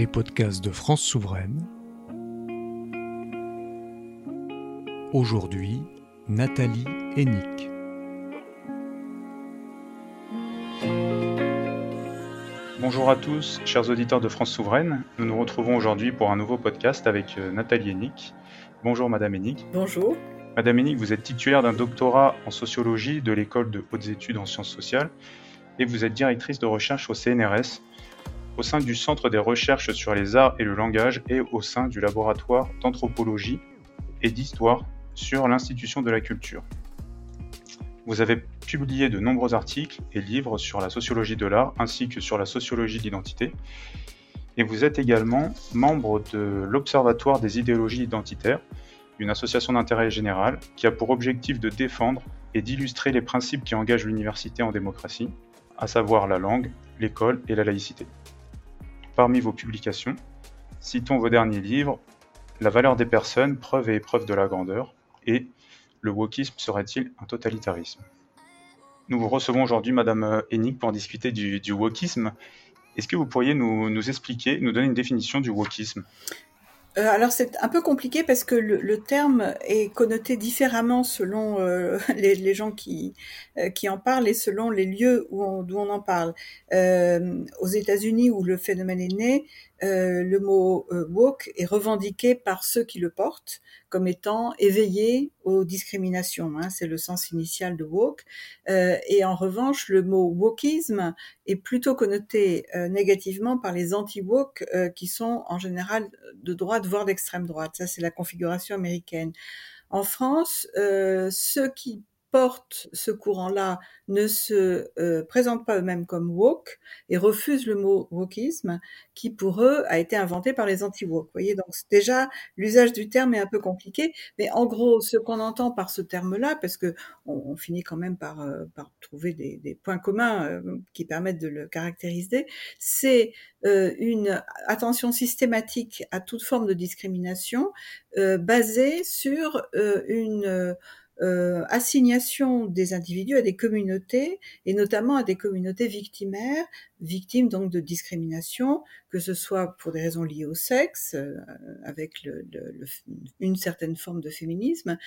les podcasts de France Souveraine. Aujourd'hui, Nathalie Hennick. Bonjour à tous, chers auditeurs de France Souveraine. Nous nous retrouvons aujourd'hui pour un nouveau podcast avec euh, Nathalie Hennick. Bonjour Madame Hennick. Bonjour. Madame Hennick, vous êtes titulaire d'un doctorat en sociologie de l'école de hautes études en sciences sociales et vous êtes directrice de recherche au CNRS, au sein du Centre des recherches sur les arts et le langage et au sein du laboratoire d'anthropologie et d'histoire sur l'institution de la culture. Vous avez publié de nombreux articles et livres sur la sociologie de l'art ainsi que sur la sociologie de l'identité. Et vous êtes également membre de l'Observatoire des idéologies identitaires, une association d'intérêt général qui a pour objectif de défendre et d'illustrer les principes qui engagent l'université en démocratie, à savoir la langue, l'école et la laïcité. Parmi vos publications, citons vos derniers livres La valeur des personnes, preuve et épreuve de la grandeur et Le wokisme serait-il un totalitarisme? Nous vous recevons aujourd'hui, Madame Hennig, pour discuter du, wokisme. Est-ce que vous pourriez nous, expliquer, nous donner une définition du wokisme? Euh, alors c'est un peu compliqué parce que le, terme est connoté différemment selon euh, les, gens qui, euh, qui en parlent et selon les lieux où d'où on en parle. Aux États-Unis où le phénomène est né, euh, le mot woke est revendiqué par ceux qui le portent comme étant éveillé aux discriminations. Hein, c'est le sens initial de woke. et en revanche, le mot wokisme est plutôt connoté négativement par les anti-woke qui sont en général de droite voire d'extrême droite. Ça, c'est la configuration américaine. En France, euh, ceux qui portent ce courant-là ne se euh, présentent pas eux-mêmes comme woke et refusent le mot wokisme qui pour eux a été inventé par les anti-woke. Voyez, donc déjà l'usage du terme est un peu compliqué, mais en gros ce qu'on entend par ce terme-là, parce que on, on finit quand même par, euh, par trouver des, des, points communs euh, qui permettent de le caractériser, c'est euh, une attention systématique à toute forme de discrimination euh, basée sur une euh, assignation des individus à des communautés et notamment à des communautés victimaires, victimes donc de discrimination, que ce soit pour des raisons liées au sexe, euh, avec une certaine forme de féminisme,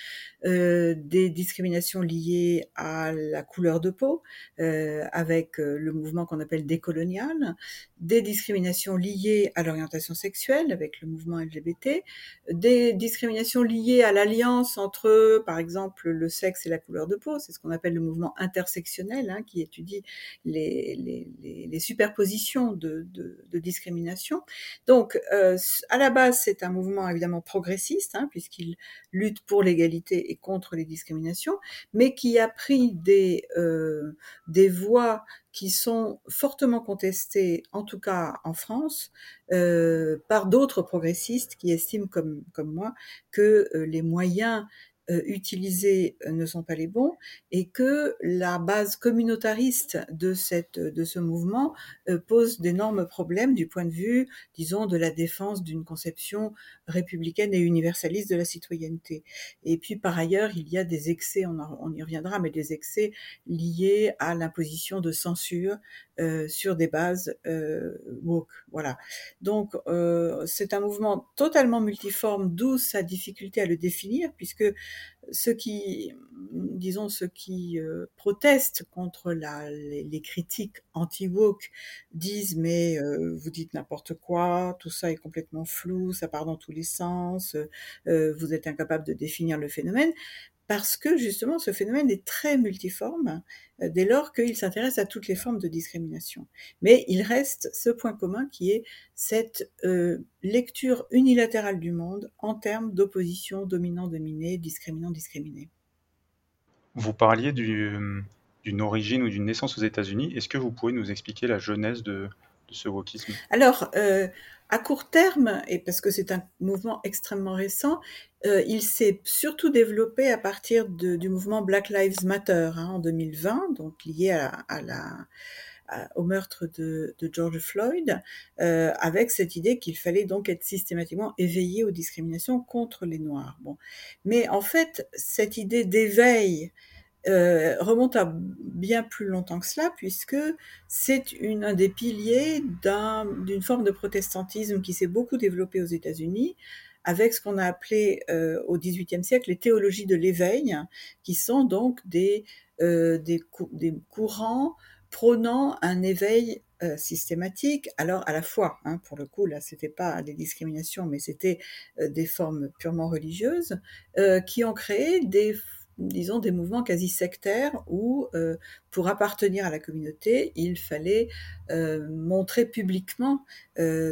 euh, des discriminations liées à la couleur de peau, euh, avec le mouvement qu'on appelle décolonial, des discriminations liées à l'orientation sexuelle, avec le mouvement LGBT, des discriminations liées à l'alliance entre, par exemple, le sexe et la couleur de peau, c'est ce qu'on appelle le mouvement intersectionnel, hein, qui étudie les, les, les, les superpositions de, discrimination. Donc, euh, à la base, c'est un mouvement évidemment progressiste, hein, puisqu'il lutte pour l'égalité et contre les discriminations, mais qui a pris des, euh, des voies qui sont fortement contestées, en tout cas en France, euh, par d'autres progressistes qui estiment, comme, comme moi, que les moyens utilisés euh, ne sont pas les bons et que la base communautariste de cette de ce mouvement euh, pose d'énormes problèmes du point de vue, disons, de la défense d'une conception républicaine et universaliste de la citoyenneté. Et puis par ailleurs, il y a des excès, on, en, on y reviendra, mais des excès liés à l'imposition de censure euh, sur des bases euh, woke. Voilà. Donc euh, c'est un mouvement totalement multiforme, d'où sa difficulté à le définir, puisque ceux qui, disons, ceux qui euh, protestent contre les critiques anti-woke disent mais euh, vous dites n'importe quoi, tout ça est complètement flou, ça part dans tous les sens, euh, vous êtes incapable de définir le phénomène parce que justement ce phénomène est très multiforme euh, dès lors qu'il s'intéresse à toutes les formes de discrimination. Mais il reste ce point commun qui est cette euh, lecture unilatérale du monde en termes d'opposition dominant-dominé, discriminant-discriminé. Vous parliez d'une origine ou d'une naissance aux États-Unis. Est-ce que vous pouvez nous expliquer la genèse de, de ce wokisme? Alors, euh, à court terme, et parce que c'est un mouvement extrêmement récent, euh, il s'est surtout développé à partir du mouvement Black Lives Matter hein, en 2020, donc lié au meurtre de, de George Floyd, euh, avec cette idée qu'il fallait donc être systématiquement éveillé aux discriminations contre les Noirs. Bon, mais en fait, cette idée d'éveil euh, remonte à bien plus longtemps que cela, puisque c'est un des piliers d'une forme de protestantisme qui s'est beaucoup développée aux États-Unis, avec ce qu'on a appelé euh, au XVIIIe siècle les théologies de l'éveil, qui sont donc des, euh, courants prônant un éveil systématique. Alors à la fois, hein, pour le coup, là, c'était pas des discriminations, mais c'était des formes purement religieuses qui ont créé des disons des mouvements quasi sectaires où pour appartenir à la communauté il fallait montrer publiquement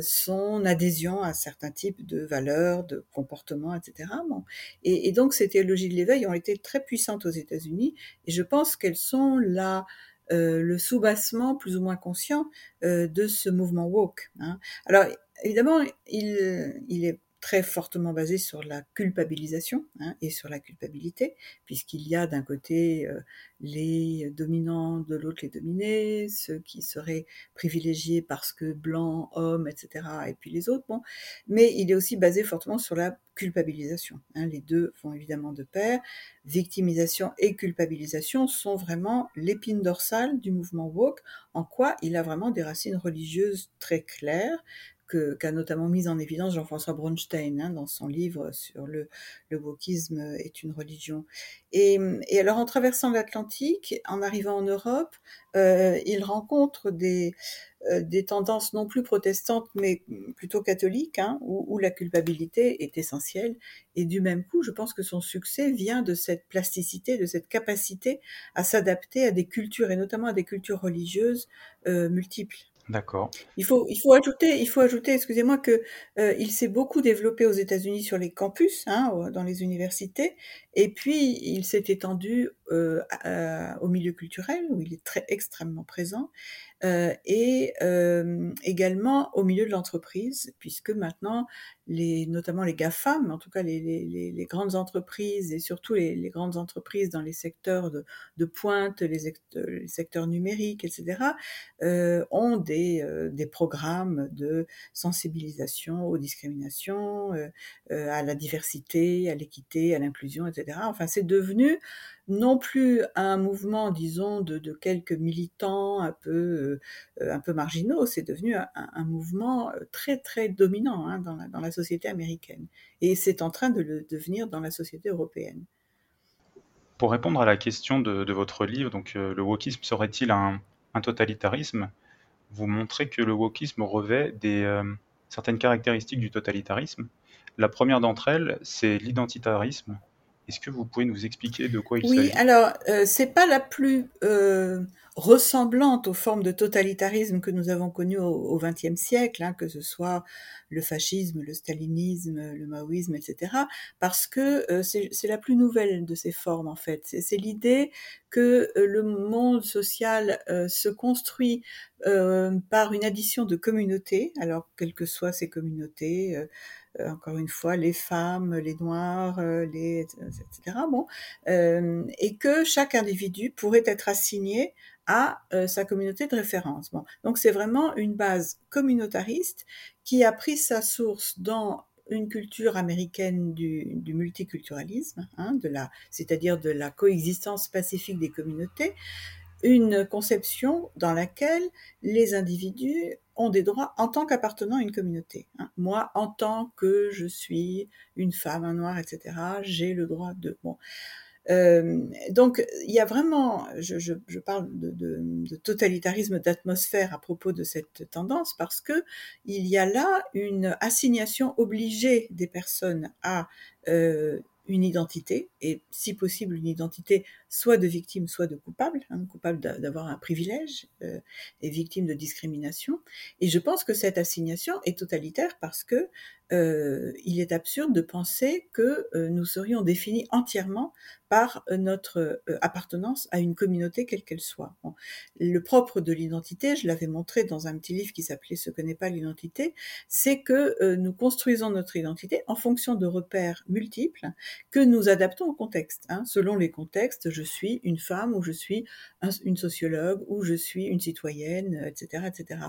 son adhésion à certains types de valeurs de comportements etc bon. et, et, donc ces théologies de l'éveil ont été très puissantes aux États-Unis et je pense qu'elles sont là euh, le soubassement plus ou moins conscient euh, de ce mouvement woke. Hein. Alors évidemment, il, il est très fortement basé sur la culpabilisation hein, et sur la culpabilité, puisqu'il y a d'un côté euh, les dominants, de l'autre les dominés, ceux qui seraient privilégiés parce que blancs, hommes, etc., et puis les autres. Bon, mais il est aussi basé fortement sur la culpabilisation. Hein, les deux vont évidemment de pair. Victimisation et culpabilisation sont vraiment l'épine dorsale du mouvement woke, en quoi il a vraiment des racines religieuses très claires, qu'a notamment mis en évidence Jean-François Bronstein hein, dans son livre sur le, le wokisme est une religion. Et, alors en traversant l'Atlantique, en arrivant en Europe, euh, il rencontre des, euh, des tendances non plus protestantes mais plutôt catholiques, hein, où, où, la culpabilité est essentielle. Et du même coup, je pense que son succès vient de cette plasticité, de cette capacité à s'adapter à des cultures et notamment à des cultures religieuses euh, multiples. D'accord. Il faut, il faut ajouter, il faut ajouter, excusez-moi, que euh, il s'est beaucoup développé aux États-Unis sur les campus, hein, dans les universités, et puis il s'est étendu euh, au milieu culturel où il est très extrêmement présent, euh, et euh, également au milieu de l'entreprise, puisque maintenant, les, notamment les GAFAM, en tout cas les, les, les grandes entreprises et surtout les, grandes entreprises dans les secteurs de, de pointe, les, les, secteurs numériques, etc., ont des, des programmes de sensibilisation aux discriminations, à la diversité, à l'équité, à l'inclusion, etc. Enfin, c'est devenu non plus un mouvement, disons, de, quelques militants un peu, euh, un peu marginaux, c'est devenu un, mouvement euh, très très dominant hein, dans, la, société américaine. Et c'est en train de le devenir dans la société européenne. Pour répondre à la question de, votre livre, donc euh, le wokisme serait-il un, totalitarisme? Vous montrez que le wokisme revêt des, euh, certaines caractéristiques du totalitarisme. La première d'entre elles, c'est l'identitarisme, est-ce que vous pouvez nous expliquer de quoi il oui, s'agit? Oui, alors euh, c'est pas la plus euh, ressemblante aux formes de totalitarisme que nous avons connues au XXe siècle, hein, que ce soit le fascisme, le stalinisme, le maoïsme, etc. Parce que euh, c'est la plus nouvelle de ces formes en fait. C'est l'idée que euh, le monde social se construit par une addition de communautés, alors quelles que soient ces communautés encore une fois, les femmes, les noirs, euh, les, etc. Bon, euh, et que chaque individu pourrait être assigné à sa communauté de référence. Bon, donc c'est vraiment une base communautariste qui a pris sa source dans une culture américaine du, du multiculturalisme, hein, de la, c'est-à-dire de la coexistence pacifique des communautés, une conception dans laquelle les individus ont des droits en tant qu'appartenant à une communauté. Hein. Moi, en tant que je suis une femme, un noir, etc., j'ai le droit de... Bon. Euh, donc, il y a vraiment, je, parle de totalitarisme d'atmosphère à propos de cette tendance parce que il y a là une assignation obligée des personnes à euh, une identité, et si possible une identité soit de victime, soit de coupable, hein, coupable d'avoir un privilège euh, et victime de discrimination. Et je pense que cette assignation est totalitaire parce que euh, il est absurde de penser que euh, nous serions définis entièrement par euh, notre appartenance à une communauté quelle qu'elle soit. Le propre de l'identité, je l'avais montré dans un petit livre qui s'appelait Ce que n'est pas l'identité, c'est que nous construisons notre identité en fonction de repères multiples que nous adaptons au contexte. Hein. Selon les contextes, je suis une femme ou je suis un, une sociologue ou je suis une citoyenne, etc., etc.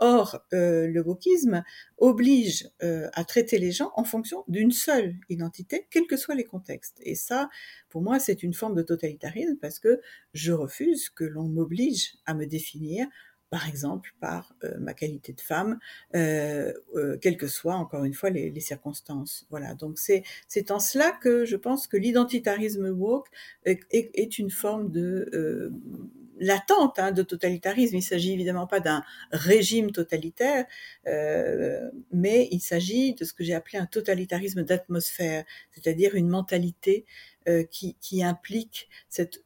Or, le wokisme oblige à traiter les gens en fonction d'une seule identité, quels que soient les contextes. Et ça, pour moi, c'est une forme de totalitarisme parce que je refuse que l'on m'oblige à me définir par exemple par euh, ma qualité de femme, euh, euh, quelles que soient encore une fois les, circonstances. Voilà. Donc c'est c'est en cela que je pense que l'identitarisme woke est, est, une forme de euh, latente hein, de totalitarisme. Il s'agit évidemment pas d'un régime totalitaire, euh, mais il s'agit de ce que j'ai appelé un totalitarisme d'atmosphère, c'est-à-dire une mentalité euh, qui, implique cette,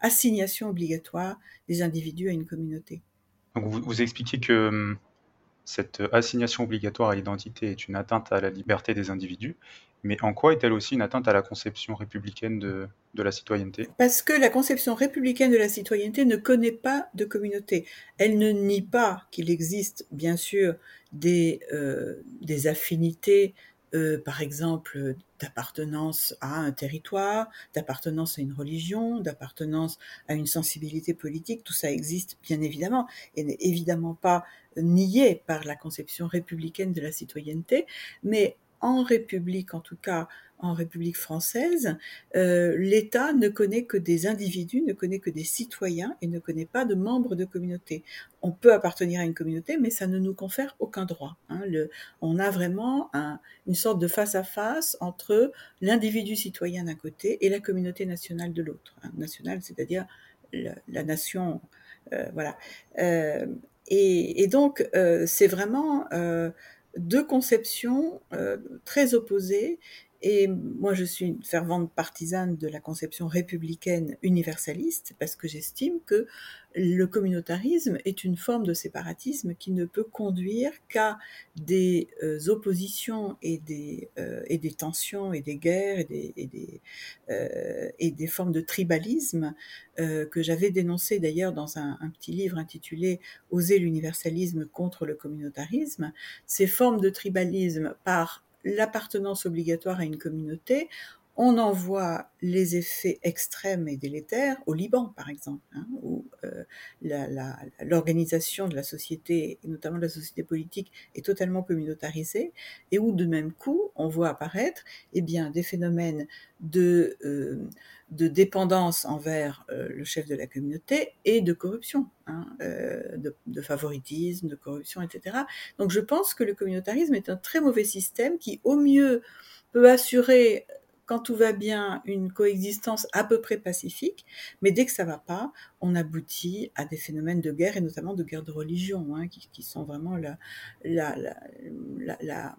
assignation obligatoire des individus à une communauté. Vous expliquez que hum, cette assignation obligatoire à l'identité est une atteinte à la liberté des individus, mais en quoi est-elle aussi une atteinte à la conception républicaine de, la citoyenneté? Parce que la conception républicaine de la citoyenneté ne connaît pas de communauté. Elle ne nie pas qu'il existe, bien sûr, des, euh, affinités euh, par exemple, d'appartenance à un territoire, d'appartenance à une religion, d'appartenance à une sensibilité politique, tout ça existe bien évidemment et n'est évidemment pas nié par la conception républicaine de la citoyenneté, mais en République, en tout cas en République française, euh, l'État ne connaît que des individus, ne connaît que des citoyens et ne connaît pas de membres de communauté. On peut appartenir à une communauté, mais ça ne nous confère aucun droit. Hein. Le, on a vraiment un, une sorte de face-à-face entre l'individu citoyen d'un côté et la communauté nationale de l'autre. Hein. Nationale, c'est-à-dire la, la, nation, euh, voilà. Euh, et, et, donc, euh, c'est vraiment euh, deux conceptions euh, très opposées et moi, je suis une fervente partisane de la conception républicaine universaliste parce que j'estime que le communautarisme est une forme de séparatisme qui ne peut conduire qu'à des euh, oppositions et des, euh, et des tensions et des guerres et des, et des, euh, et des formes de tribalisme euh, que j'avais dénoncé d'ailleurs dans un, un, petit livre intitulé Oser l'universalisme contre le communautarisme. Ces formes de tribalisme par l'appartenance obligatoire à une communauté, on en voit les effets extrêmes et délétères au Liban, par exemple, hein, où euh, l'organisation de la société, notamment de la société politique, est totalement communautarisée, et où de même coup, on voit apparaître eh bien, des phénomènes de, euh, dépendance envers euh, le chef de la communauté et de corruption, hein, de, favoritisme, de corruption, etc. Donc je pense que le communautarisme est un très mauvais système qui, au mieux, peut assurer quand tout va bien, une coexistence à peu près pacifique, mais dès que ça va pas, on aboutit à des phénomènes de guerre et notamment de guerre de religion, hein, qui, qui, sont vraiment la, la, la, la,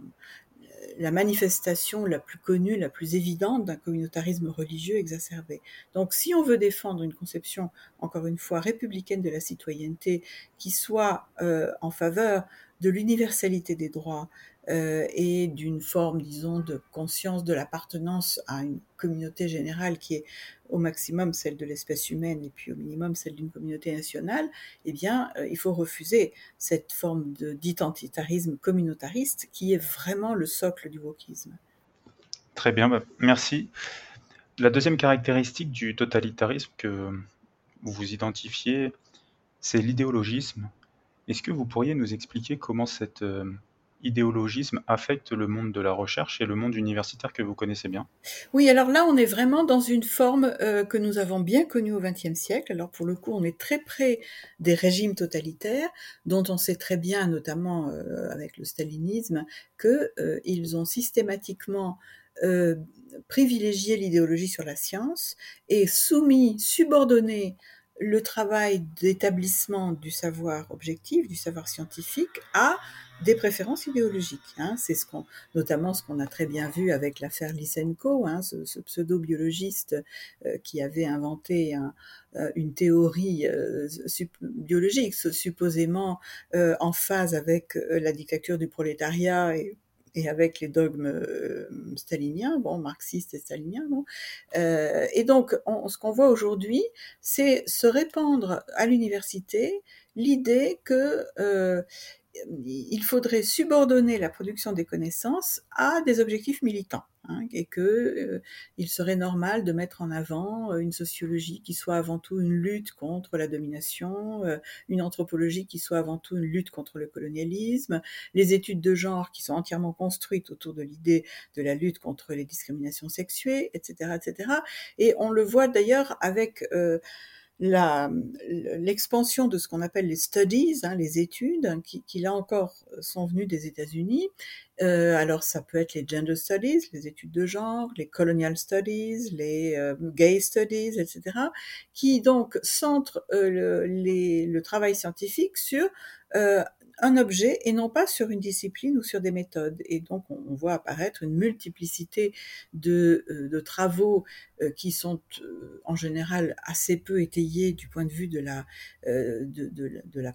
la manifestation la plus connue, la plus évidente d'un communautarisme religieux exacerbé. Donc si on veut défendre une conception, encore une fois, républicaine de la citoyenneté, qui soit euh, en faveur de l'universalité des droits, euh, et d'une forme, disons, de conscience de l'appartenance à une communauté générale qui est au maximum celle de l'espèce humaine et puis au minimum celle d'une communauté nationale, eh bien, euh, il faut refuser cette forme d'identitarisme communautariste qui est vraiment le socle du wokisme. Très bien, bah, merci. La deuxième caractéristique du totalitarisme que vous identifiez, c'est l'idéologisme. Est-ce que vous pourriez nous expliquer comment cette euh, idéologisme affecte le monde de la recherche et le monde universitaire que vous connaissez bien? Oui, alors là, on est vraiment dans une forme euh, que nous avons bien connue au XXe siècle. Alors pour le coup, on est très près des régimes totalitaires, dont on sait très bien, notamment euh, avec le stalinisme, qu'ils euh, ont systématiquement privilégié l'idéologie sur la science et soumis, subordonné le travail d'établissement du savoir objectif, du savoir scientifique, à des préférences idéologiques. Hein. C'est ce qu'on, notamment ce qu'on a très bien vu avec l'affaire Lysenko, hein, ce, pseudo-biologiste euh, qui avait inventé euh, une théorie euh, biologique, supposément en phase avec la dictature du prolétariat et avec les dogmes euh, staliniens, bon, marxistes et staliniens. Bon. Euh, et donc, on, ce qu'on voit aujourd'hui, c'est se répandre à l'université l'idée que euh, il faudrait subordonner la production des connaissances à des objectifs militants. Hein, et que euh, il serait normal de mettre en avant euh, une sociologie qui soit avant tout une lutte contre la domination, euh, une anthropologie qui soit avant tout une lutte contre le colonialisme, les études de genre qui sont entièrement construites autour de l'idée de la lutte contre les discriminations sexuées, etc., etc. Et on le voit d'ailleurs avec l'expansion de ce qu'on appelle les studies, hein, les études, qui, qui, là encore sont venues des États-Unis. Euh, alors ça peut être les gender studies, les études de genre, les colonial studies, les euh, gay studies, etc., qui donc centrent euh, le, les, le, travail scientifique sur euh, un objet et non pas sur une discipline ou sur des méthodes. Et donc, on, voit apparaître une multiplicité de, euh, travaux euh, qui sont euh, en général assez peu étayés du point de vue de la,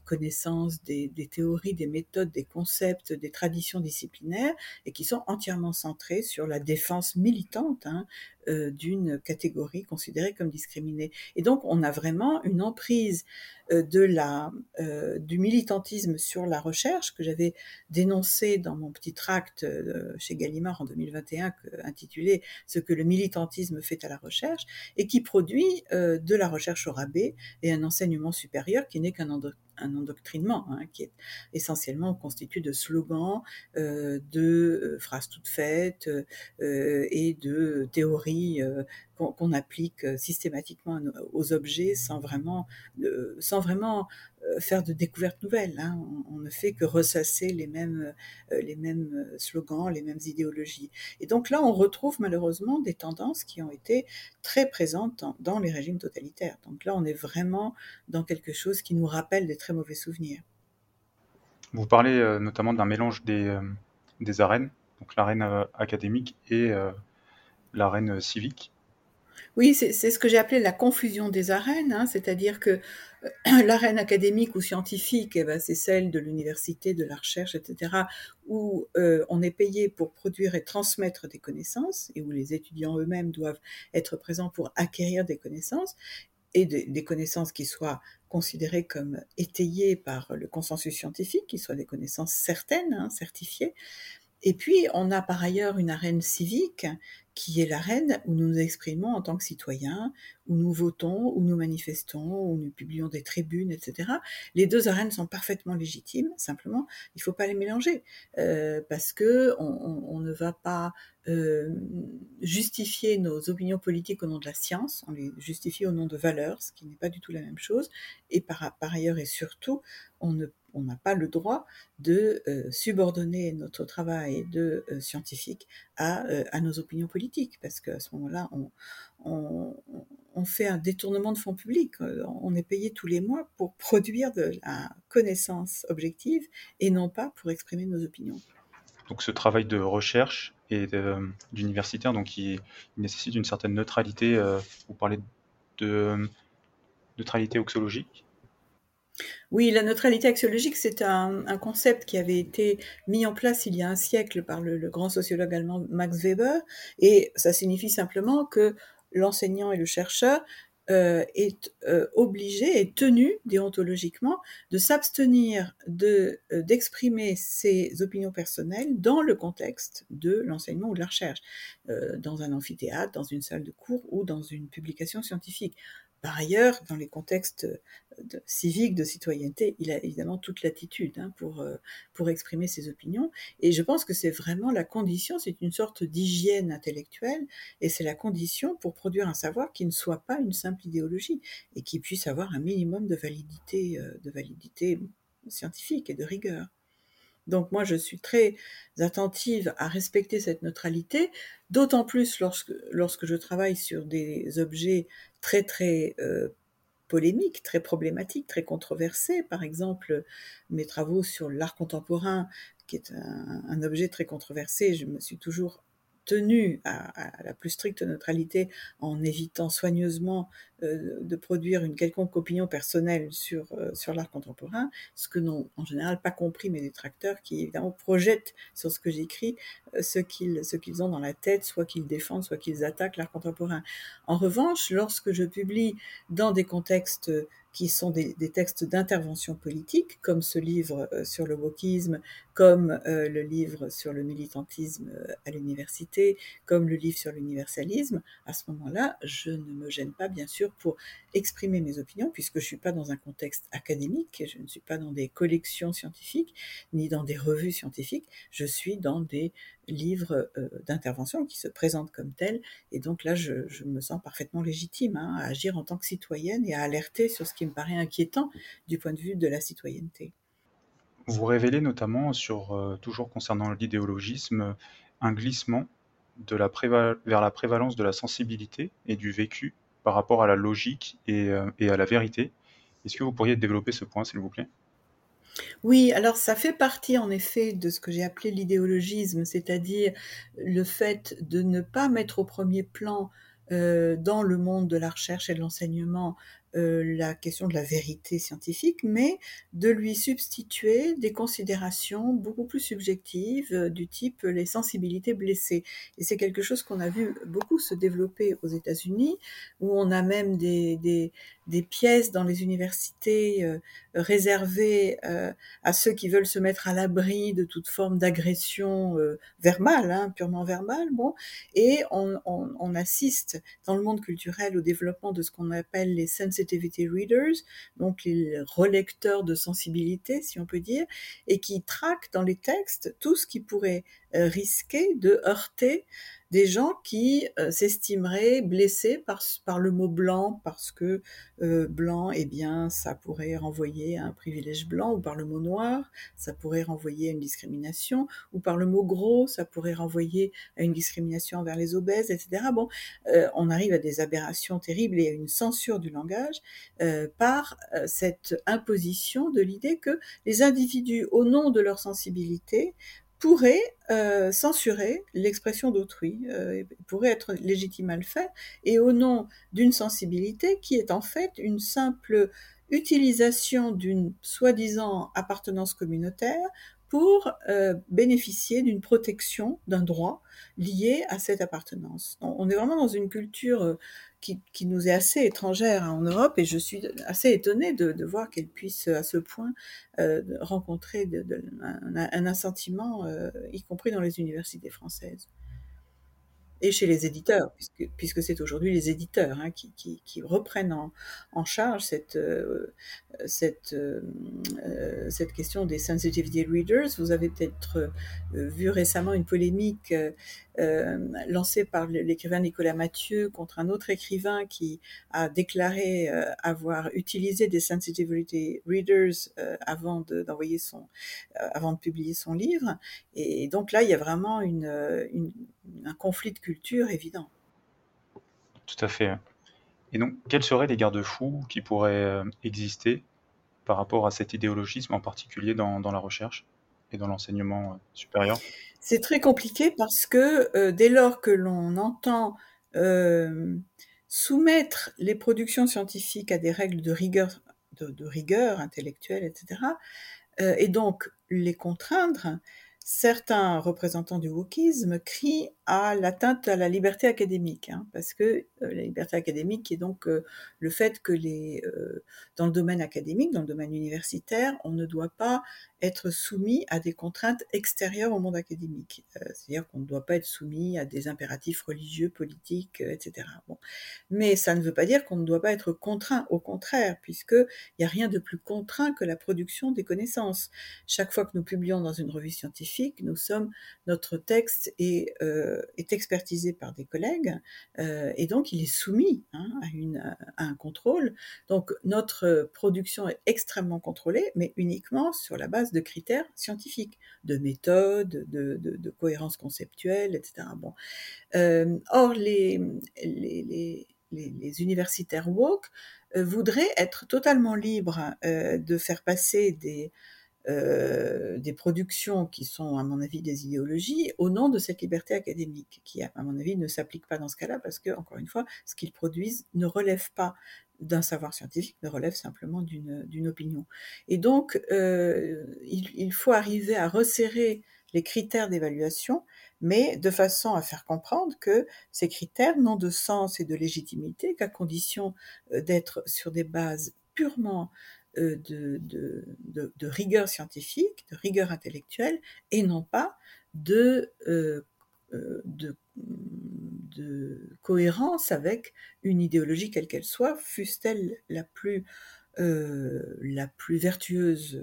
connaissance des, des, théories, des méthodes, des concepts, des traditions disciplinaires et qui sont entièrement centrés sur la défense militante hein, d'une catégorie considérée comme discriminée. Et donc, on a vraiment une emprise de la, du militantisme sur la recherche que j'avais dénoncé dans mon petit tract chez Gallimard en 2021 intitulé Ce que le militantisme fait à la recherche et qui produit de la recherche au rabais et un enseignement supérieur qui n'est qu'un un endoctrinement hein, qui est essentiellement constitué de slogans, euh, de euh, phrases toutes faites euh, et de théories qu'on applique systématiquement aux objets sans vraiment, sans vraiment faire de découvertes nouvelles. Hein. On, ne fait que ressasser les mêmes, les mêmes slogans, les mêmes idéologies. Et donc là, on retrouve malheureusement des tendances qui ont été très présentes dans, les régimes totalitaires. Donc là, on est vraiment dans quelque chose qui nous rappelle des très mauvais souvenirs. Vous parlez notamment d'un mélange des, des arènes, donc l'arène académique et l'arène civique. Oui, c'est ce que j'ai appelé la confusion des arènes, hein, c'est-à-dire que euh, l'arène académique ou scientifique, eh ben, c'est celle de l'université, de la recherche, etc., où euh, on est payé pour produire et transmettre des connaissances, et où les étudiants eux-mêmes doivent être présents pour acquérir des connaissances, et des connaissances qui soient considérées comme étayées par le consensus scientifique, qui soient des connaissances certaines, hein, certifiées. Et puis, on a par ailleurs une arène civique qui est l'arène où nous nous exprimons en tant que citoyens, où nous votons, où nous manifestons, où nous publions des tribunes, etc. Les deux arènes sont parfaitement légitimes, simplement, il ne faut pas les mélanger, euh, parce que on, ne va pas euh, justifier nos opinions politiques au nom de la science, on les justifie au nom de valeurs, ce qui n'est pas du tout la même chose, et par, par ailleurs et surtout, on ne on n'a pas le droit de euh, subordonner notre travail de euh, scientifique à, euh, à, nos opinions politiques, parce qu'à ce moment-là, on, fait un détournement de fonds publics. On est payé tous les mois pour produire de la connaissance objective et non pas pour exprimer nos opinions. Donc ce travail de recherche et d'universitaire, donc qui nécessite une certaine neutralité. vous parlez de neutralité oxologique? Oui, la neutralité axiologique, c'est un, concept qui avait été mis en place il y a un siècle par le, grand sociologue allemand Max Weber, et ça signifie simplement que l'enseignant et le chercheur euh, est euh, obligé, est tenu déontologiquement de s'abstenir euh, d'exprimer ses opinions personnelles dans le contexte de l'enseignement ou de la recherche, dans un amphithéâtre, dans une salle de cours ou dans une publication scientifique. Par ailleurs, dans les contextes de, civiques, de citoyenneté, il a évidemment toute l'attitude hein, pour, euh, pour exprimer ses opinions. Et je pense que c'est vraiment la condition, c'est une sorte d'hygiène intellectuelle, et c'est la condition pour produire un savoir qui ne soit pas une simple idéologie, et qui puisse avoir un minimum de validité, euh, de validité scientifique et de rigueur. Donc moi, je suis très attentive à respecter cette neutralité, d'autant plus lorsque, je travaille sur des objets très très euh, polémiques, très problématiques, très controversés. Par exemple, mes travaux sur l'art contemporain, qui est un, objet très controversé, je me suis toujours tenu à, la plus stricte neutralité en évitant soigneusement euh, de produire une quelconque opinion personnelle sur, euh, sur l'art contemporain, ce que n'ont en général pas compris mes détracteurs qui évidemment projettent sur ce que j'écris euh, ce qu'ils ce qu'ils ont dans la tête, soit qu'ils défendent, soit qu'ils attaquent l'art contemporain. En revanche, lorsque je publie dans des contextes qui sont des, textes d'intervention politique, comme ce livre euh, sur le wokisme, comme euh, le livre sur le militantisme euh, à l'université, comme le livre sur l'universalisme, à ce moment-là, je ne me gêne pas, bien sûr, pour exprimer mes opinions, puisque je ne suis pas dans un contexte académique, je ne suis pas dans des collections scientifiques, ni dans des revues scientifiques, je suis dans des livres d'intervention qui se présentent comme tels, et donc là, je, me sens parfaitement légitime hein, à agir en tant que citoyenne et à alerter sur ce qui me paraît inquiétant du point de vue de la citoyenneté. Vous révélez notamment sur, euh, toujours concernant l'idéologisme, un glissement de la vers la prévalence de la sensibilité et du vécu par rapport à la logique et, euh, et à la vérité. Est-ce que vous pourriez développer ce point, s'il vous plaît? Oui, alors ça fait partie en effet de ce que j'ai appelé l'idéologisme, c'est-à-dire le fait de ne pas mettre au premier plan euh, dans le monde de la recherche et de l'enseignement euh, la question de la vérité scientifique, mais de lui substituer des considérations beaucoup plus subjectives euh, du type les sensibilités blessées. Et c'est quelque chose qu'on a vu beaucoup se développer aux États-Unis, où on a même des, des, des pièces dans les universités euh, réservées à ceux qui veulent se mettre à l'abri de toute forme d'agression verbale, hein, purement verbale. Bon, et on, on, on assiste dans le monde culturel au développement de ce qu'on appelle les sensitivity sensitivity readers, donc les relecteurs de sensibilité, si on peut dire, et qui traquent dans les textes tout ce qui pourrait euh, risquer de heurter des gens qui euh, s'estimeraient blessés par, le mot blanc parce que euh, blanc, eh bien, ça pourrait renvoyer à un privilège blanc, ou par le mot noir, ça pourrait renvoyer à une discrimination, ou par le mot gros, ça pourrait renvoyer à une discrimination envers les obèses, etc. Bon, euh, on arrive à des aberrations terribles et à une censure du langage par cette imposition de l'idée que les individus, au nom de leur sensibilité, pourrait euh, censurer l'expression d'autrui, euh, pourrait être légitime à le faire, et au nom d'une sensibilité qui est en fait une simple utilisation d'une soi-disant appartenance communautaire pour euh, bénéficier d'une protection, d'un droit lié à cette appartenance. On est vraiment dans une culture euh, qui, qui nous est assez étrangère hein, en Europe et je suis assez étonnée de, voir qu'elle puisse à ce point euh, rencontrer un, un, assentiment, y compris dans les universités françaises et chez les éditeurs, puisque, c'est aujourd'hui les éditeurs hein, qui, reprennent en, charge cette, euh, euh, cette question des sensitivity readers. Vous avez peut-être euh, vu récemment une polémique euh, lancée par l'écrivain Nicolas Mathieu contre un autre écrivain qui a déclaré avoir utilisé des sensitivity readers avant d'envoyer son, avant de publier son livre. Et donc là, il y a vraiment un conflit de culture évident. Tout à fait. Et donc, quels seraient les garde-fous qui pourraient euh, exister par rapport à cet idéologisme, en particulier dans, la recherche? Dans l'enseignement euh, supérieur C'est très compliqué parce que euh, dès lors que l'on entend soumettre les productions scientifiques à des règles de rigueur intellectuelle, etc., et donc les contraindre, certains représentants du wokisme crient à l'atteinte à la liberté académique, hein, parce que euh, la liberté académique est donc euh, le fait que les, euh, dans le domaine académique, dans le domaine universitaire, on ne doit pas être soumis à des contraintes extérieures au monde académique. C'est-à-dire qu'on ne doit pas être soumis à des impératifs religieux, politiques, etc. Mais ça ne veut pas dire qu'on ne doit pas être contraint, au contraire, puisqu'il n'y a rien de plus contraint que la production des connaissances. Chaque fois que nous publions dans une revue scientifique, nous sommes, notre texte est est expertisé par des collègues euh, et donc il est soumis hein, à, une, à un contrôle. Donc notre production est extrêmement contrôlée, mais uniquement sur la base de critères scientifiques, de méthode, de, de, de cohérence conceptuelle, etc. Bon. Euh, or, les, les, les, les, universitaires woke voudraient être totalement libres de faire passer des, euh, des productions qui sont, à mon avis, des idéologies au nom de cette liberté académique, qui, à mon avis, ne s'applique pas dans ce cas-là, parce que, encore une fois, ce qu'ils produisent ne relève pas d'un savoir scientifique, mais relève simplement d'une opinion. Et donc, euh, il, il, faut arriver à resserrer les critères d'évaluation, mais de façon à faire comprendre que ces critères n'ont de sens et de légitimité qu'à condition euh, d'être sur des bases purement euh, de, rigueur scientifique, de rigueur intellectuelle, et non pas de, euh, euh, de, cohérence avec une idéologie quelle qu'elle soit, fût-elle la plus, la plus vertueuse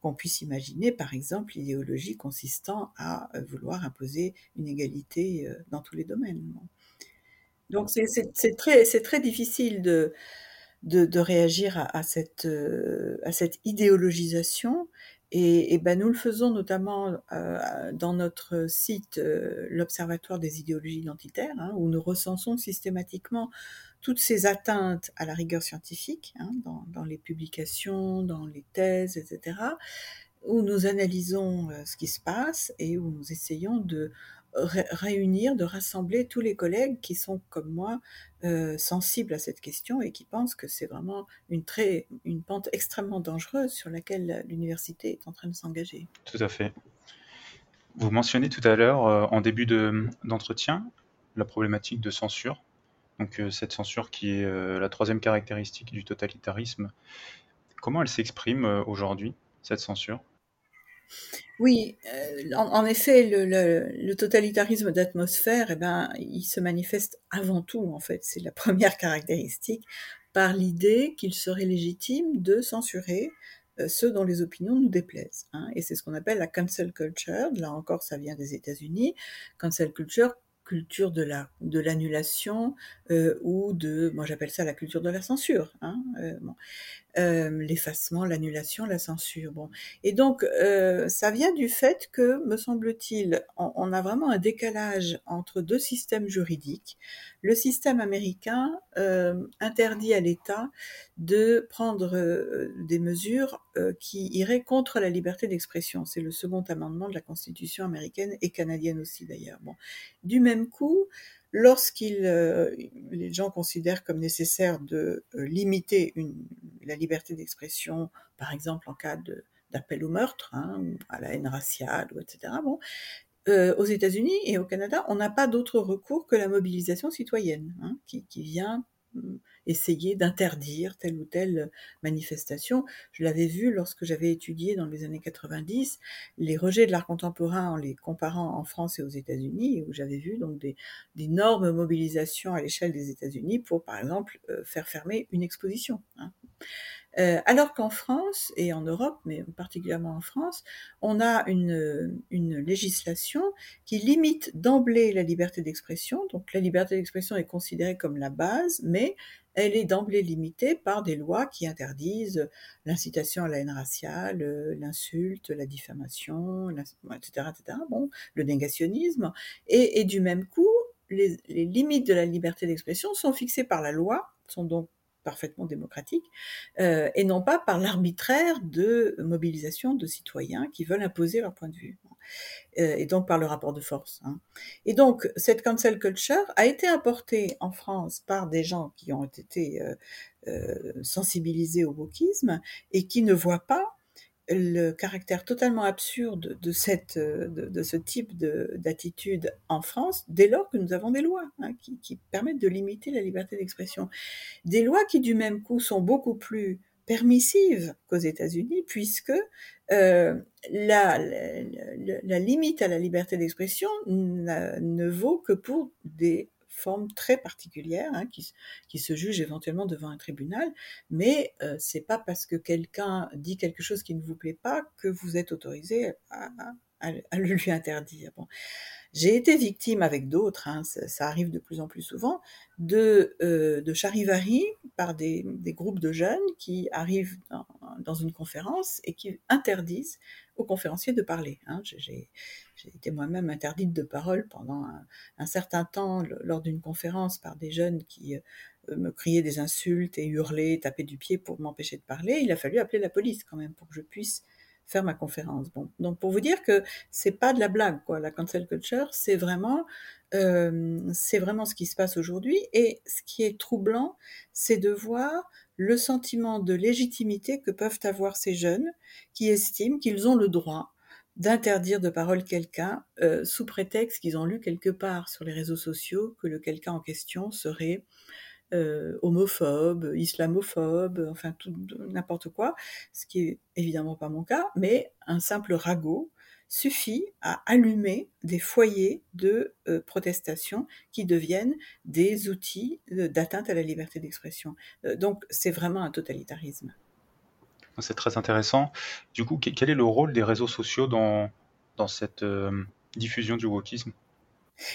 qu'on puisse imaginer, par exemple l'idéologie consistant à vouloir imposer une égalité dans tous les domaines. Donc c'est très, très difficile de, de, réagir à, cette, euh, à cette idéologisation. Et, ben nous le faisons notamment euh, dans notre site, euh, l'Observatoire des idéologies identitaires, hein, où nous recensons systématiquement toutes ces atteintes à la rigueur scientifique, hein, dans, dans, les publications, dans les thèses, etc., où nous analysons ce qui se passe et où nous essayons de réunir, de rassembler tous les collègues qui sont comme moi euh, sensibles à cette question et qui pensent que c'est vraiment une, très, une pente extrêmement dangereuse sur laquelle l'université est en train de s'engager. Tout à fait. Vous mentionnez tout à l'heure, euh, en début d'entretien, la problématique de censure. Donc euh, cette censure qui est la troisième caractéristique du totalitarisme. Comment elle s'exprime aujourd'hui, cette censure? Oui, euh, en, effet, le, totalitarisme d'atmosphère, eh ben, il se manifeste avant tout, en fait, c'est la première caractéristique, par l'idée qu'il serait légitime de censurer euh, ceux dont les opinions nous déplaisent. Hein. et c'est ce qu'on appelle la cancel culture. Là encore, ça vient des États-Unis. Cancel culture, culture de la de l'annulation euh, ou de moi j'appelle ça la culture de la censure hein, l'effacement l'annulation la censure. Bon. Et donc ça vient du fait que me semble-t-il on, a vraiment un décalage entre deux systèmes juridiques. Le système américain interdit à l'État de prendre des mesures qui iraient contre la liberté d'expression. C'est le second amendement de la Constitution américaine et canadienne aussi d'ailleurs. Bon. Du même coup, lorsqu'ils, euh, les gens considèrent comme nécessaire de euh, limiter la liberté d'expression, par exemple en cas d'appel au meurtre, hein, à la haine raciale, etc. Euh, aux États-Unis et au Canada, on n'a pas d'autre recours que la mobilisation citoyenne, hein, qui, vient essayer d'interdire telle ou telle manifestation. Je l'avais vu lorsque j'avais étudié dans les années 90 les rejets de l'art contemporain en les comparant en France et aux États-Unis, où j'avais vu donc d'énormes mobilisations à l'échelle des États-Unis pour, par exemple, euh, faire fermer une exposition. Euh, alors qu'en France et en Europe, mais particulièrement en France, on a une, une législation qui limite d'emblée la liberté d'expression. Donc la liberté d'expression est considérée comme la base, mais elle est d'emblée limitée par des lois qui interdisent l'incitation à la haine raciale, l'insulte, la diffamation, etc., etc. Bon, le négationnisme. Et, du même coup, les, les limites de la liberté d'expression sont fixées par la loi, sont donc parfaitement démocratique, euh, et non pas par l'arbitraire de mobilisation de citoyens qui veulent imposer leur point de vue, euh, et donc par le rapport de force. Hein. Et donc cette cancel culture a été importée en France par des gens qui ont été euh, sensibilisés au wokisme et qui ne voient pas le caractère totalement absurde de, cette, de, ce type d'attitude en France dès lors que nous avons des lois hein, qui, permettent de limiter la liberté d'expression. Des lois qui du même coup sont beaucoup plus permissives qu'aux États-Unis puisque euh, la, la, limite à la liberté d'expression ne vaut que pour des forme très particulière hein, qui, qui, se juge éventuellement devant un tribunal, mais euh, c'est pas parce que quelqu'un dit quelque chose qui ne vous plaît pas que vous êtes autorisé à, le lui interdire. J'ai été victime avec d'autres, hein, ça, arrive de plus en plus souvent, de, euh, de charivari par des, groupes de jeunes qui arrivent dans, dans, une conférence et qui interdisent aux conférenciers de parler. Hein. J'ai été moi-même interdite de parole pendant un, certain temps lors d'une conférence par des jeunes qui euh, me criaient des insultes et hurlaient, tapaient du pied pour m'empêcher de parler. Il a fallu appeler la police quand même pour que je puisse faire ma conférence. Bon, donc pour vous dire que c'est pas de la blague, quoi. La cancel culture, c'est vraiment, euh, vraiment ce qui se passe aujourd'hui. Et ce qui est troublant, c'est de voir le sentiment de légitimité que peuvent avoir ces jeunes qui estiment qu'ils ont le droit d'interdire de parole quelqu'un euh, sous prétexte qu'ils ont lu quelque part sur les réseaux sociaux que le quelqu'un en question serait euh, homophobe, islamophobe, enfin tout n'importe quoi, ce qui est évidemment pas mon cas, mais un simple ragot suffit à allumer des foyers de euh, protestation qui deviennent des outils d'atteinte à la liberté d'expression. Euh, donc c'est vraiment un totalitarisme. C'est très intéressant. Du coup, quel est le rôle des réseaux sociaux dans, dans cette euh, diffusion du wokisme?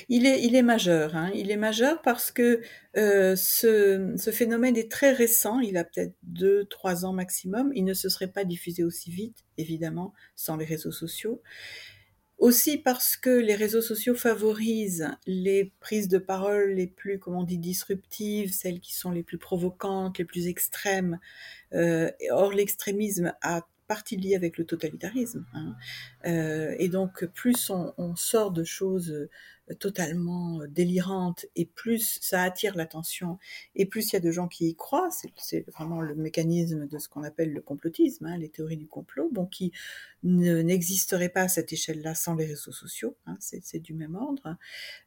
Il est, il est majeur. Hein. Il est majeur parce que euh, ce, ce, phénomène est très récent. Il a peut-être deux, trois ans maximum. Il ne se serait pas diffusé aussi vite, évidemment, sans les réseaux sociaux. Aussi parce que les réseaux sociaux favorisent les prises de parole les plus, comment on dit, disruptives, celles qui sont les plus provocantes, les plus extrêmes. Euh, or, l'extrémisme a partie liée avec le totalitarisme. Hein. Euh, et donc, plus on, sort de choses totalement délirantes et plus ça attire l'attention et plus il y a de gens qui y croient, c'est vraiment le mécanisme de ce qu'on appelle le complotisme, hein, les théories du complot, bon, qui n'existeraient pas à cette échelle-là sans les réseaux sociaux, hein, c'est du même ordre.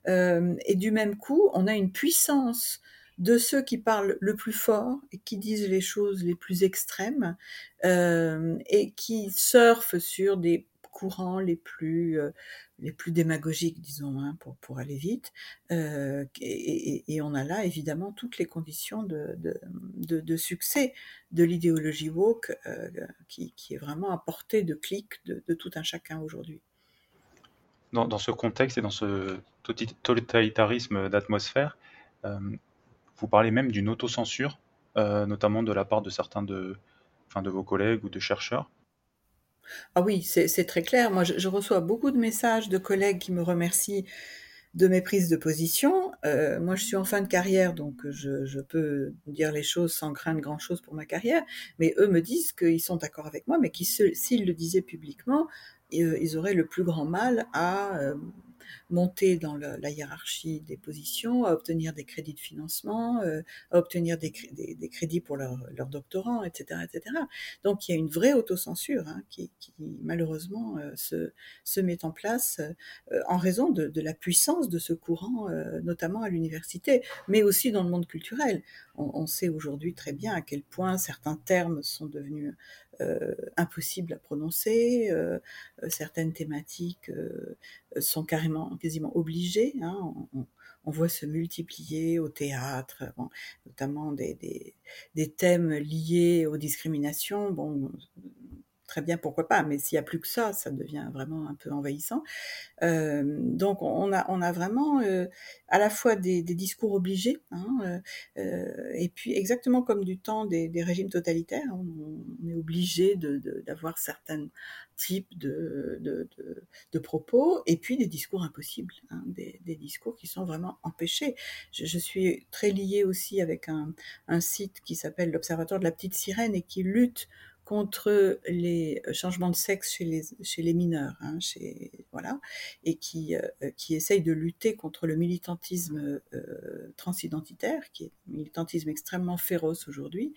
Euh, et du même coup, on a une puissance de ceux qui parlent le plus fort et qui disent les choses les plus extrêmes euh, et qui surfent sur des courants les plus euh, les plus démagogiques, disons, hein, pour, pour aller vite. Euh, et, on a là évidemment toutes les conditions de, de, succès de l'idéologie woke euh, qui, qui, est vraiment à portée de clic de, tout un chacun aujourd'hui. Dans, ce contexte et dans ce totalitarisme d'atmosphère, vous parlez même d'une autocensure, notamment de la part de certains de, enfin, de vos collègues ou de chercheurs. Ah oui, c'est très clair. Moi, je, reçois beaucoup de messages de collègues qui me remercient de mes prises de position. Euh, moi, je suis en fin de carrière, donc je, je, peux dire les choses sans craindre grand-chose pour ma carrière. Mais eux me disent qu'ils sont d'accord avec moi, mais qu'ils, s'ils le disaient publiquement, euh, ils auraient le plus grand mal à euh, monter dans la hiérarchie des positions, à obtenir des crédits de financement, euh, à obtenir des, crédits pour leurs leur doctorants, etc., etc. Donc il y a une vraie autocensure hein, qui, malheureusement euh, se, met en place euh, en raison de, la puissance de ce courant, notamment à l'université, mais aussi dans le monde culturel. On, sait aujourd'hui très bien à quel point certains termes sont devenus impossibles à prononcer, euh, certaines thématiques euh, sont carrément, quasiment obligées. Hein, on, voit se multiplier au théâtre, notamment des, thèmes liés aux discriminations. Très bien, pourquoi pas, mais s'il n'y a plus que ça, ça devient vraiment un peu envahissant. Donc on a, on a vraiment à la fois des, discours obligés, hein, et puis exactement comme du temps des, régimes totalitaires, on, est obligé d'avoir certains types de, propos, et puis des discours impossibles, hein, des, discours qui sont vraiment empêchés. Je, je suis très liée aussi avec un, un site qui s'appelle l'Observatoire de la petite sirène et qui lutte contre les changements de sexe chez les, mineurs, hein, chez, voilà, et qui, euh, qui essaye de lutter contre le militantisme euh, transidentitaire, qui est un militantisme extrêmement féroce aujourd'hui.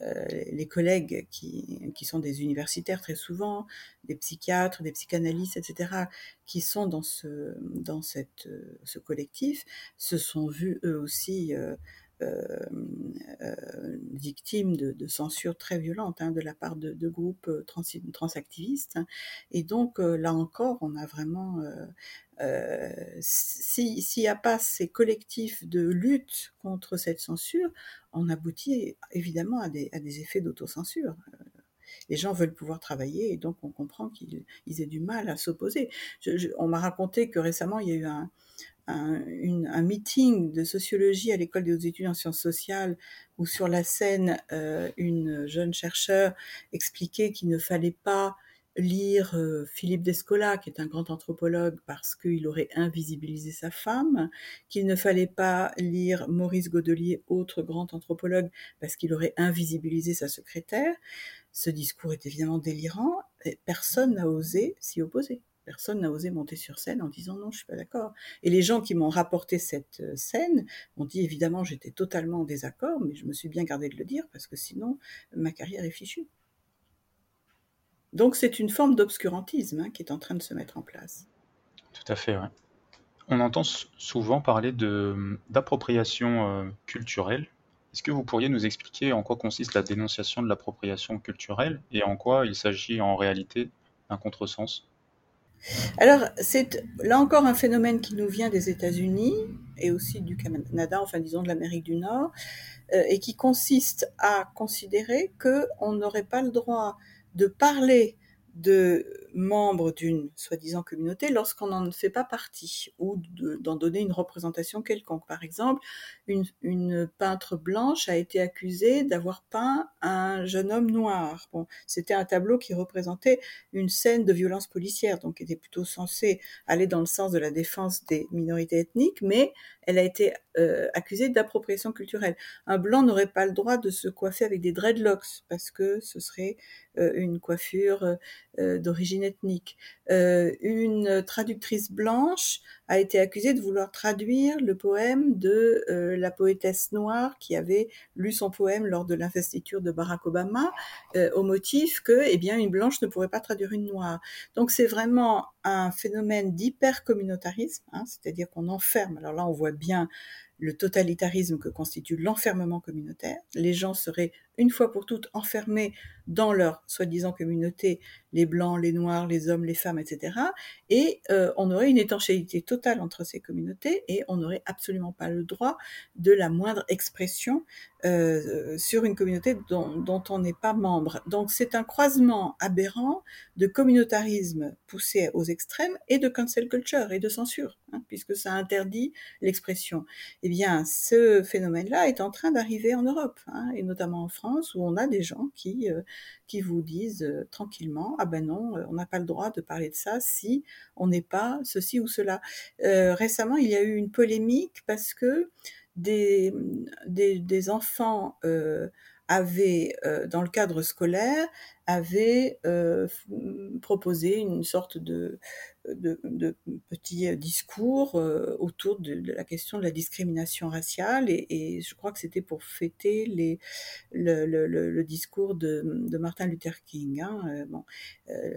Euh, les collègues qui, qui sont des universitaires très souvent, des psychiatres, des psychanalystes, etc., qui sont dans ce, dans ce collectif, se sont vus eux aussi euh, euh, euh, victimes de, censure très violente hein, de la part de, groupes euh, trans, transactivistes. Et donc là encore, on a vraiment euh, s'il n'y a pas ces collectifs de lutte contre cette censure, on aboutit évidemment à des, à des effets d'autocensure. Les gens veulent pouvoir travailler et donc on comprend qu'ils aient du mal à s'opposer. On m'a raconté que récemment il y a eu un, un, meeting de sociologie à l'école des études en sciences sociales où sur la scène, euh, une jeune chercheure expliquait qu'il ne fallait pas lire euh, Philippe Descola, qui est un grand anthropologue, parce qu'il aurait invisibilisé sa femme, qu'il ne fallait pas lire Maurice Godelier, autre grand anthropologue, parce qu'il aurait invisibilisé sa secrétaire. Ce discours est évidemment délirant, et personne n'a osé s'y opposer. Personne n'a osé monter sur scène en disant non, je suis pas d'accord. Et les gens qui m'ont rapporté cette euh, scène ont dit évidemment j'étais totalement en désaccord, mais je me suis bien gardé de le dire parce que sinon ma carrière est fichue. Donc c'est une forme d'obscurantisme hein, qui est en train de se mettre en place. Tout à fait, ouais. On entend souvent parler d'appropriation euh, culturelle Est-ce que vous pourriez nous expliquer en quoi consiste la dénonciation de l'appropriation culturelle et en quoi il s'agit en réalité d'un contresens? Alors, c'est là encore un phénomène qui nous vient des États-Unis et aussi du Canada, enfin disons de l'Amérique du Nord, euh, et qui consiste à considérer qu'on n'aurait pas le droit de parler de membres d'une soi-disant communauté lorsqu'on n'en fait pas partie ou d'en donner une représentation quelconque. Par exemple, une, une, peintre blanche a été accusée d'avoir peint un jeune homme noir. Bon, c'était un tableau qui représentait une scène de violence policière, donc était plutôt censé aller dans le sens de la défense des minorités ethniques, mais elle a été euh, accusée d'appropriation culturelle. Un blanc n'aurait pas le droit de se coiffer avec des dreadlocks parce que ce serait euh, une coiffure euh, d'origine ethnique. une traductrice blanche a été accusée de vouloir traduire le poème de la poétesse noire qui avait lu son poème lors de l'investiture de Barack Obama au motif que, eh bien, une blanche ne pourrait pas traduire une noire. Donc c'est vraiment un phénomène d'hyper-communautarisme, hein, c'est-à-dire qu'on enferme. Alors là, on voit bien le totalitarisme que constitue l'enfermement communautaire. Les gens seraient une fois pour toutes enfermés dans leur soi-disant communauté, les blancs, les noirs, les hommes, les femmes, etc. Et euh, on aurait une étanchéité totale entre ces communautés et on n'aurait absolument pas le droit de la moindre expression euh, sur une communauté dont, dont on n'est pas membre. Donc c'est un croisement aberrant de communautarisme poussé aux extrêmes et de cancel culture et de censure, hein, puisque ça interdit l'expression. Eh bien, ce phénomène-là est en train d'arriver en Europe, hein, et notamment en France où on a des gens qui, euh, qui vous disent euh, tranquillement ah ben non, euh, on n'a pas le droit de parler de ça si on n'est pas ceci ou cela. récemment, il y a eu une polémique parce que des, des, enfants avaient, dans le cadre scolaire, avaient proposé une sorte de, de, petits euh, discours euh, autour de, la question de la discrimination raciale et, je crois que c'était pour fêter le, discours de, de, Martin Luther King. Hein. Euh, bon,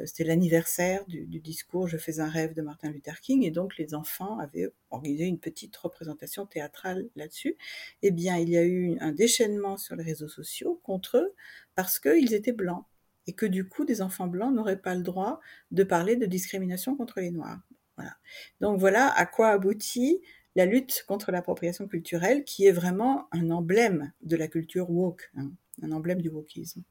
c'était l'anniversaire du, du, discours Je fais un rêve de Martin Luther King et donc les enfants avaient organisé une petite représentation théâtrale là-dessus. Eh bien, il y a eu un déchaînement sur les réseaux sociaux contre eux parce qu'ils étaient blancs et que du coup des enfants blancs n'auraient pas le droit de parler de discrimination contre les Noirs. Voilà. Donc voilà à quoi aboutit la lutte contre l'appropriation culturelle, qui est vraiment un emblème de la culture woke, hein, un emblème du wokisme.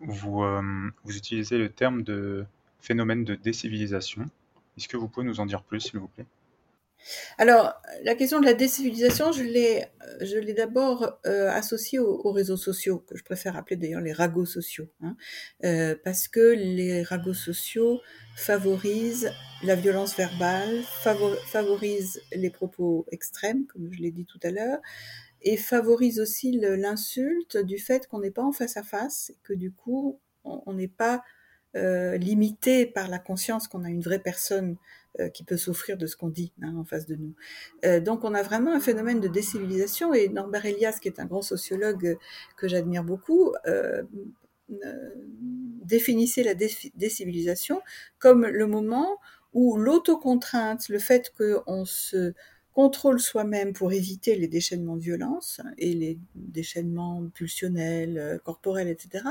Vous, euh, vous utilisez le terme de phénomène de décivilisation. Est-ce que vous pouvez nous en dire plus, s'il vous plaît? Alors, la question de la décivilisation, je l'ai, d'abord euh, associée aux, réseaux sociaux, que je préfère appeler d'ailleurs les ragots sociaux, hein, euh, parce que les ragots sociaux favorisent la violence verbale, favorisent les propos extrêmes, comme je l'ai dit tout à l'heure, et favorisent aussi l'insulte du fait qu'on n'est pas en face à face, et que du coup, on n'est pas euh, limité par la conscience qu'on a une vraie personne qui peut souffrir de ce qu'on dit hein, en face de nous. Euh, donc on a vraiment un phénomène de décivilisation et Norbert Elias, qui est un grand sociologue que j'admire beaucoup, euh, définissait la décivilisation comme le moment où l'autocontrainte, le fait qu'on se contrôle soi-même pour éviter les déchaînements de violence et les déchaînements pulsionnels, corporels, etc.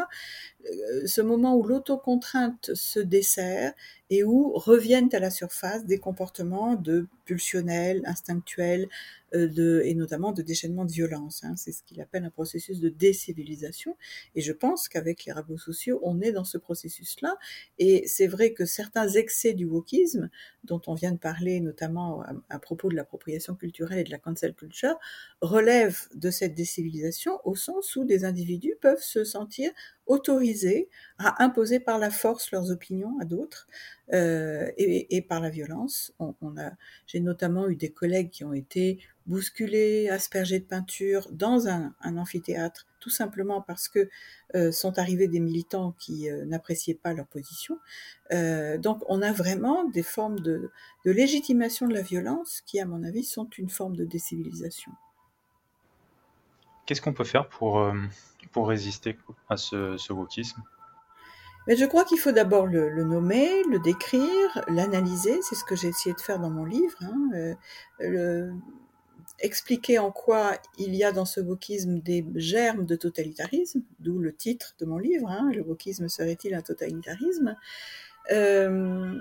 Ce moment où l'autocontrainte se dessert et où reviennent à la surface des comportements de pulsionnels, instinctuels, euh, de, et notamment de déchaînement de violence. Hein. C'est ce qu'il appelle un processus de décivilisation. Et je pense qu'avec les ragots sociaux, on est dans ce processus-là. Et c'est vrai que certains excès du wokisme, dont on vient de parler notamment à, à propos de l'appropriation culturelle et de la cancel culture, relèvent de cette décivilisation au sens où des individus peuvent se sentir autorisés à imposer par la force leurs opinions à d'autres euh, et, par la violence. On, a, j'ai notamment eu des collègues qui ont été bousculés, aspergés de peinture dans un, amphithéâtre, tout simplement parce que euh, sont arrivés des militants qui euh, n'appréciaient pas leur position. donc on a vraiment des formes de, légitimation de la violence qui, à mon avis, sont une forme de décivilisation. Qu'est-ce qu'on peut faire pour, pour résister à ce, ce mais je crois qu'il faut d'abord le, nommer, le décrire, l'analyser. C'est ce que j'ai essayé de faire dans mon livre. Hein, euh, expliquer en quoi il y a dans ce wokisme des germes de totalitarisme, d'où le titre de mon livre, hein, Le wokisme serait-il un totalitarisme? Euh,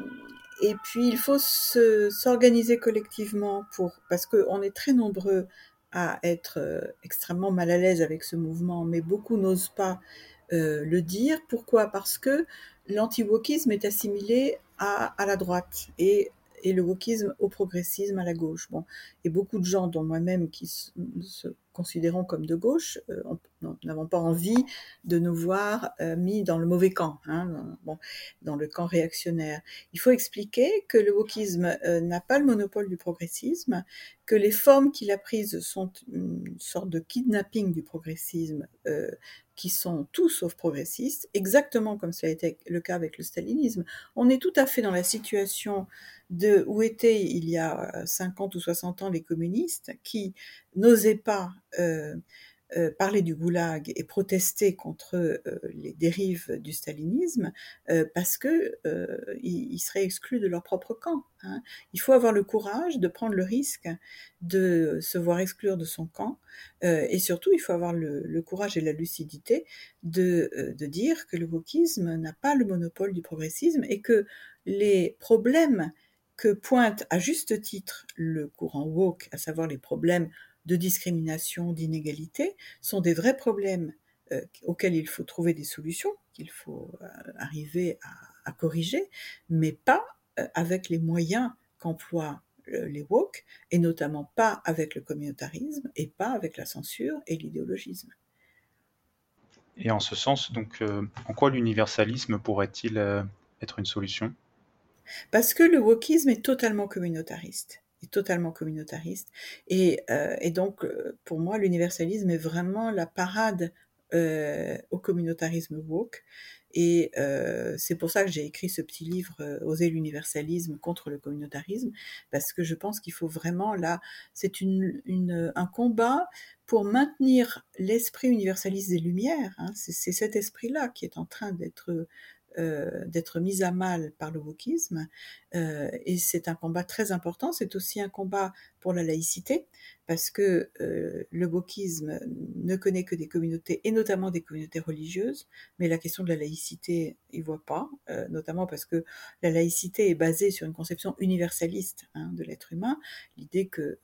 Et puis il faut s'organiser collectivement pour, parce qu'on est très nombreux à être euh, extrêmement mal à l'aise avec ce mouvement, mais beaucoup n'osent pas euh, le dire. Pourquoi? Parce que l'anti-wokisme est assimilé à, à, la droite et le wokisme au progressisme à la gauche. Bon, et beaucoup de gens, dont moi-même, qui se, considérons comme de gauche, euh, n'avons pas envie de nous voir euh, mis dans le mauvais camp, hein, dans le camp réactionnaire. Il faut expliquer que le wokisme euh, n'a pas le monopole du progressisme, que les formes qu'il a prises sont une sorte de kidnapping du progressisme, euh, qui sont tous sauf progressistes, exactement comme ça a été le cas avec le stalinisme. On est tout à fait dans la situation de où étaient il y a 50 ou 60 ans les communistes qui n'osaient pas euh, euh, parler du goulag et protester contre euh, les dérives du stalinisme euh, parce que ils, seraient exclus de leur propre camp. Hein. Il faut avoir le courage de prendre le risque de se voir exclure de son camp et surtout il faut avoir le, le courage et la lucidité de, de dire que le wokisme n'a pas le monopole du progressisme et que les problèmes que pointe à juste titre le courant woke, à savoir les problèmes de discrimination, d'inégalité, sont des vrais problèmes euh, auxquels il faut trouver des solutions, qu'il faut euh, arriver à, corriger, mais pas euh, avec les moyens qu'emploient les woke, et notamment pas avec le communautarisme, et pas avec la censure et l'idéologisme. Et en ce sens, donc, en quoi l'universalisme pourrait-il être une solution? Parce que le wokisme est totalement communautariste totalement communautariste. Et, euh, donc, euh, pour moi, l'universalisme est vraiment la parade euh, au communautarisme woke. Et c'est pour ça que j'ai écrit ce petit livre, Oser l'universalisme contre le communautarisme, parce que je pense qu'il faut vraiment, là, c'est un combat pour maintenir l'esprit universaliste des Lumières. Hein. C'est cet esprit-là qui est en train d'être euh, d'être mise à mal par le wokisme. Euh, et c'est un combat très important. C'est aussi un combat pour la laïcité, parce que euh, le wokisme ne connaît que des communautés, et notamment des communautés religieuses, mais la question de la laïcité, il voit pas, notamment parce que la laïcité est basée sur une conception universaliste hein, de l'être humain, l'idée que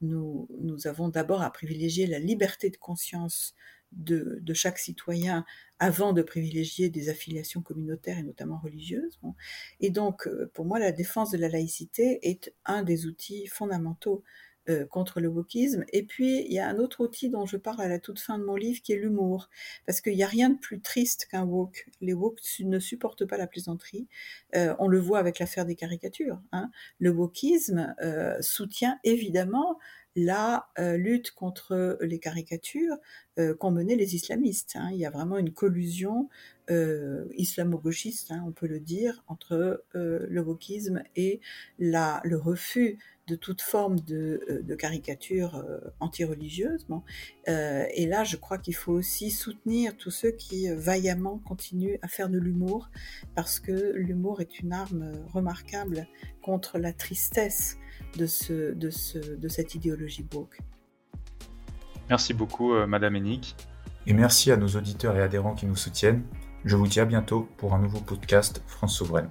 nous, nous avons d'abord à privilégier la liberté de conscience de, chaque citoyen avant de privilégier des affiliations communautaires et notamment religieuses. Bon. Et donc, euh, pour moi, la défense de la laïcité est un des outils fondamentaux euh, contre le wokisme. Et puis, il y a un autre outil dont je parle à la toute fin de mon livre, qui est l'humour. Parce qu'il n'y a rien de plus triste qu'un woke. Les woke ne supportent pas la plaisanterie. Euh, on le voit avec l'affaire des caricatures. Hein. Le wokisme soutient évidemment la euh, lutte contre les caricatures euh, qu'ont mené les islamistes. Hein. Il y a vraiment une collusion euh, islamo-gauchiste, hein, on peut le dire, entre euh, le wokisme et le refus de toute forme de, de caricature anti-religieuse. Bon. et là, je crois qu'il faut aussi soutenir tous ceux qui vaillamment continuent à faire de l'humour, parce que l'humour est une arme remarquable contre la tristesse de, ce, de, ce, de cette idéologie woke. Merci beaucoup, euh, Madame Hennick. Et merci à nos auditeurs et adhérents qui nous soutiennent. Je vous dis à bientôt pour un nouveau podcast France Souveraine.